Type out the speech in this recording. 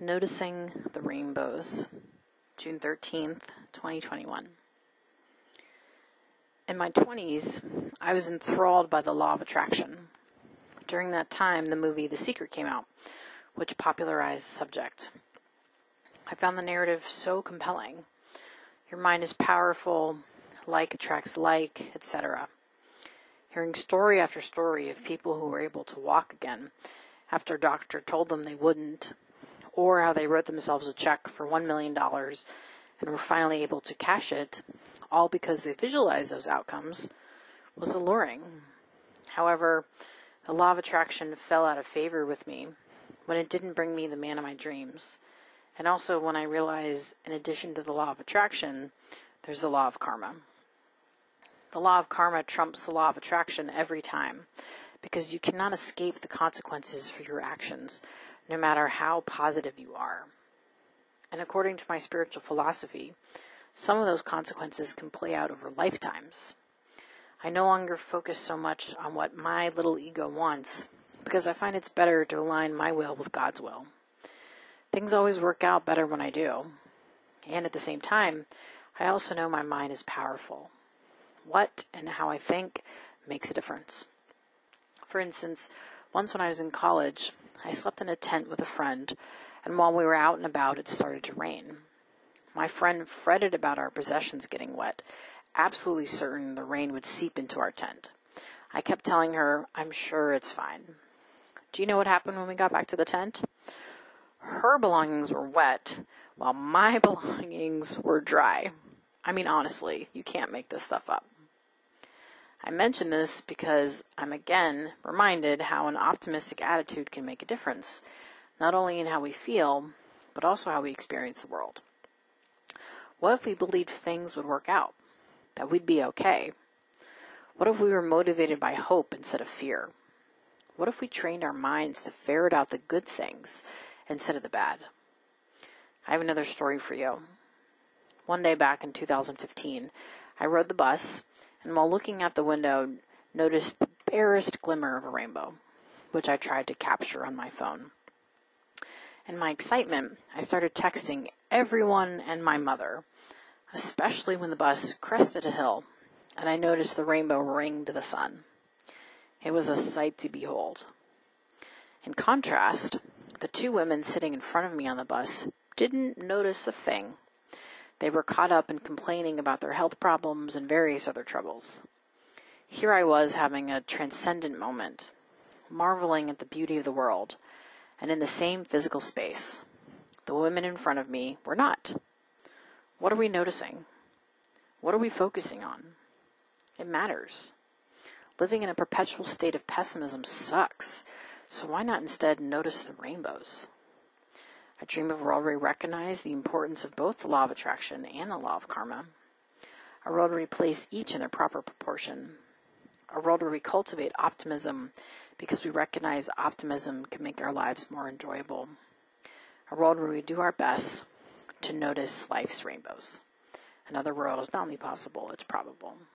Noticing the Rainbows, June 13th, 2021. In my 20s, I was enthralled by the law of attraction. During that time, the movie The Secret came out, which popularized the subject. I found the narrative so compelling. Your mind is powerful, like attracts like, etc. Hearing story after story of people who were able to walk again after a doctor told them they wouldn't, or how they wrote themselves a check for $1 million and were finally able to cash it, all because they visualized those outcomes, was alluring. However, the law of attraction fell out of favor with me when it didn't bring me the man of my dreams. And also when I realized, in addition to the law of attraction, there's the law of karma. The law of karma trumps the law of attraction every time because you cannot escape the consequences for your actions, no matter how positive you are. And according to my spiritual philosophy, some of those consequences can play out over lifetimes. I no longer focus so much on what my little ego wants because I find it's better to align my will with God's will. Things always work out better when I do. And at the same time, I also know my mind is powerful. What and how I think makes a difference. For instance, once when I was in college, I slept in a tent with a friend, and while we were out and about, it started to rain. My friend fretted about our possessions getting wet, absolutely certain the rain would seep into our tent. I kept telling her, I'm sure it's fine. Do you know what happened when we got back to the tent? Her belongings were wet, while my belongings were dry. I mean, honestly, you can't make this stuff up. I mention this because I'm again reminded how an optimistic attitude can make a difference, not only in how we feel, but also how we experience the world. What if we believed things would work out? That we'd be okay? What if we were motivated by hope instead of fear? What if we trained our minds to ferret out the good things instead of the bad? I have another story for you. One day back in 2015, I rode the bus and while looking out the window, noticed the barest glimmer of a rainbow, which I tried to capture on my phone. In my excitement, I started texting everyone and my mother, especially when the bus crested a hill and I noticed the rainbow ring to the sun. It was a sight to behold. In contrast, the two women sitting in front of me on the bus didn't notice a thing. They were caught up in complaining about their health problems and various other troubles. Here I was having a transcendent moment, marveling at the beauty of the world, and in the same physical space. The women in front of me were not. What are we noticing? What are we focusing on? It matters. Living in a perpetual state of pessimism sucks, so why not instead notice the rainbows? I dream of a world where we recognize the importance of both the law of attraction and the law of karma. A world where we place each in their proper proportion. A world where we cultivate optimism because we recognize optimism can make our lives more enjoyable. A world where we do our best to notice life's rainbows. Another world is not only possible, it's probable.